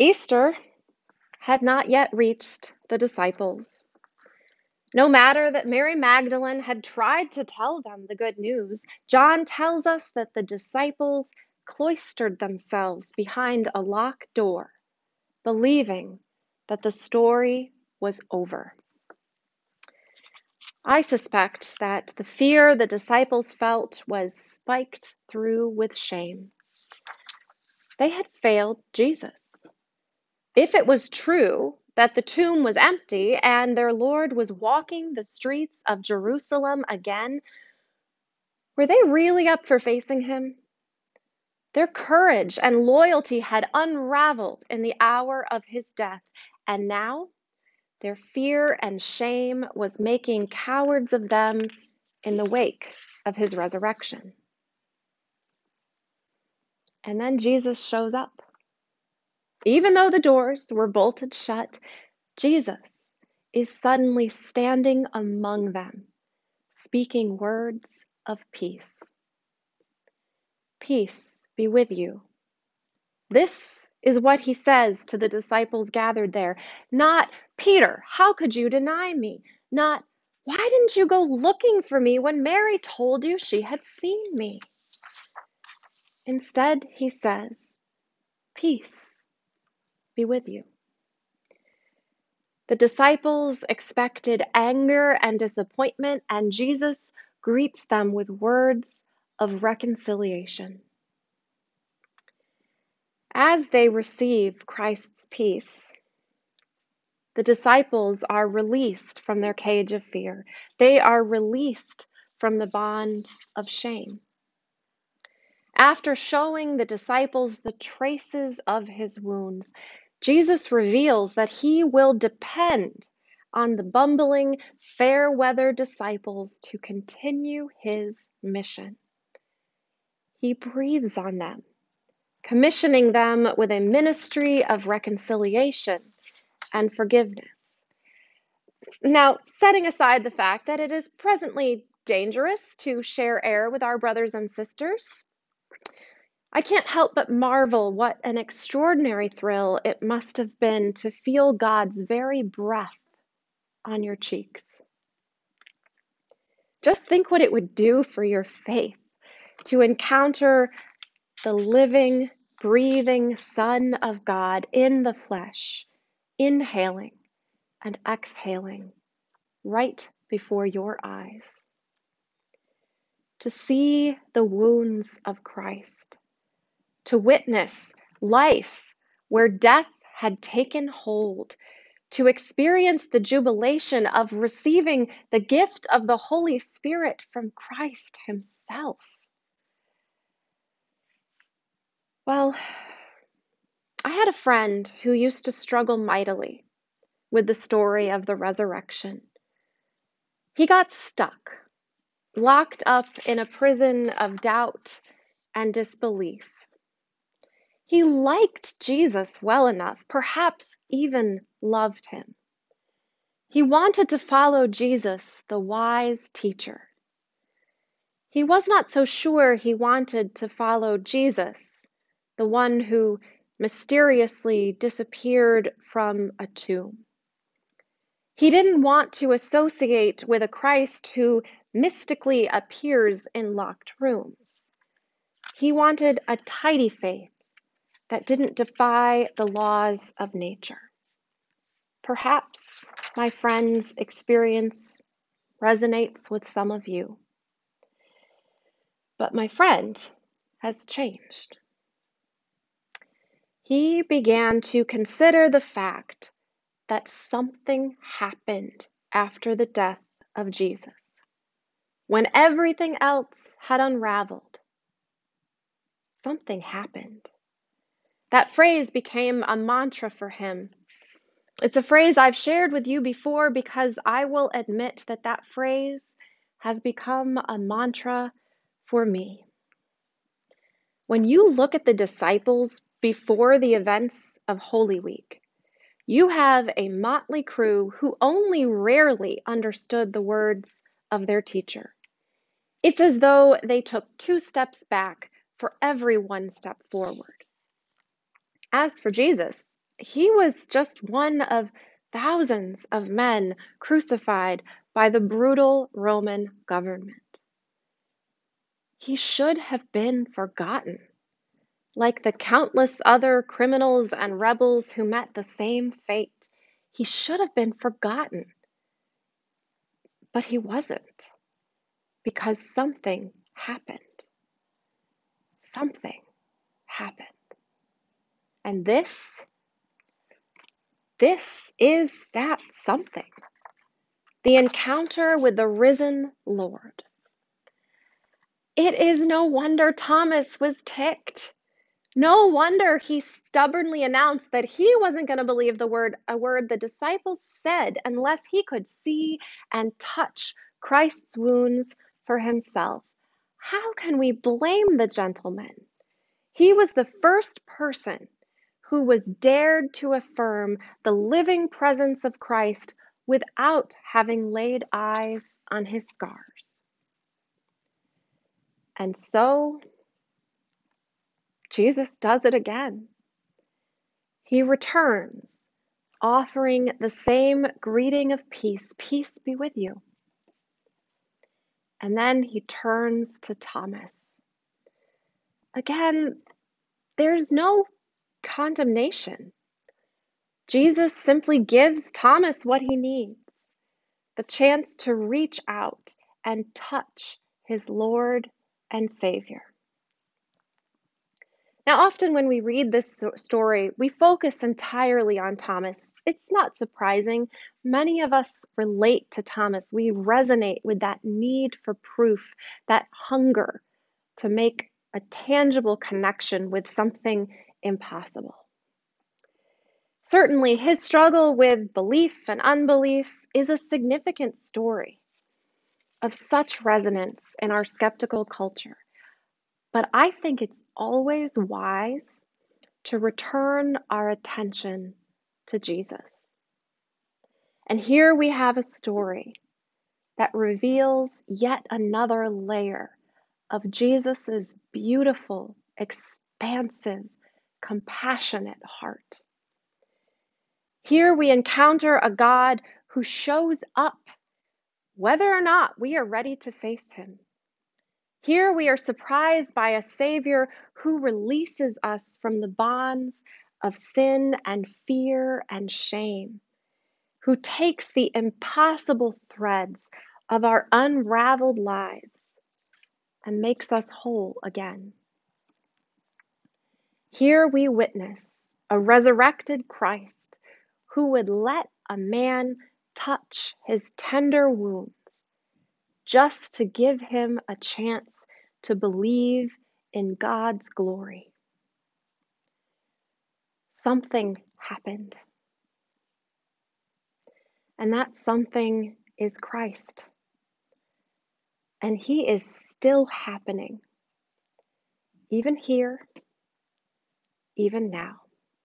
Easter had not yet reached the disciples. No matter that Mary Magdalene had tried to tell them the good news, John tells us that the disciples cloistered themselves behind a locked door, believing that the story was over. I suspect that the fear the disciples felt was spiked through with shame. They had failed Jesus. If it was true that the tomb was empty and their Lord was walking the streets of Jerusalem again, were they really up for facing him? Their courage and loyalty had unraveled in the hour of his death, and now their fear and shame was making cowards of them in the wake of his resurrection. And then Jesus shows up. Even though the doors were bolted shut, Jesus is suddenly standing among them, speaking words of peace. Peace be with you. This is what he says to the disciples gathered there. Not, Peter, how could you deny me? Not, why didn't you go looking for me when Mary told you she had seen me? Instead, he says, Peace be with you. The disciples expected anger and disappointment, and Jesus greets them with words of reconciliation. As they receive Christ's peace, the disciples are released from their cage of fear. They are released from the bond of shame. After showing the disciples the traces of his wounds, Jesus reveals that he will depend on the bumbling, fair weather disciples to continue his mission. He breathes on them, commissioning them with a ministry of reconciliation and forgiveness. Now, setting aside the fact that it is presently dangerous to share air with our brothers and sisters, I can't help but marvel what an extraordinary thrill it must have been to feel God's very breath on your cheeks. Just think what it would do for your faith to encounter the living, breathing Son of God in the flesh, inhaling and exhaling right before your eyes. To see the wounds of Christ to witness life where death had taken hold, to experience the jubilation of receiving the gift of the Holy Spirit from Christ Himself. Well, I had a friend who used to struggle mightily with the story of the resurrection. He got stuck, locked up in a prison of doubt and disbelief. He liked Jesus well enough, perhaps even loved him. He wanted to follow Jesus, the wise teacher. He was not so sure he wanted to follow Jesus, the one who mysteriously disappeared from a tomb. He didn't want to associate with a Christ who mystically appears in locked rooms. He wanted a tidy faith that didn't defy the laws of nature. Perhaps my friend's experience resonates with some of you. But my friend has changed. He began to consider the fact that something happened after the death of Jesus. When everything else had unraveled, something happened. That phrase became a mantra for him. It's a phrase I've shared with you before because I will admit that that phrase has become a mantra for me. When you look at the disciples before the events of Holy Week, you have a motley crew who only rarely understood the words of their teacher. It's as though they took two steps back for every one step forward. As for Jesus, he was just one of thousands of men crucified by the brutal Roman government. He should have been forgotten, like the countless other criminals and rebels who met the same fate. He should have been forgotten. But he wasn't, because something happened. Something happened. And this, this is that something. The encounter with the risen Lord. It is no wonder Thomas was ticked. No wonder he stubbornly announced that he wasn't going to believe the word a word the disciples said unless he could see and touch Christ's wounds for himself. How can we blame the gentleman? He was the first person who was dared to affirm the living presence of Christ without having laid eyes on his scars. And so Jesus does it again. He returns, offering the same greeting of peace Peace be with you. And then he turns to Thomas. Again, there's no condemnation. Jesus simply gives Thomas what he needs the chance to reach out and touch his Lord and Savior. Now, often when we read this story, we focus entirely on Thomas. It's not surprising. Many of us relate to Thomas. We resonate with that need for proof, that hunger to make a tangible connection with something impossible. Certainly, his struggle with belief and unbelief is a significant story of such resonance in our skeptical culture. But I think it's always wise to return our attention to Jesus. And here we have a story that reveals yet another layer of Jesus' beautiful, expansive, compassionate heart. Here we encounter a God who shows up whether or not we are ready to face him. Here we are surprised by a Savior who releases us from the bonds of sin and fear and shame, who takes the impossible threads of our unraveled lives and makes us whole again. Here we witness a resurrected Christ who would let a man touch his tender wounds just to give him a chance to believe in God's glory. Something happened. And that something is Christ. And He is still happening, even here, even now.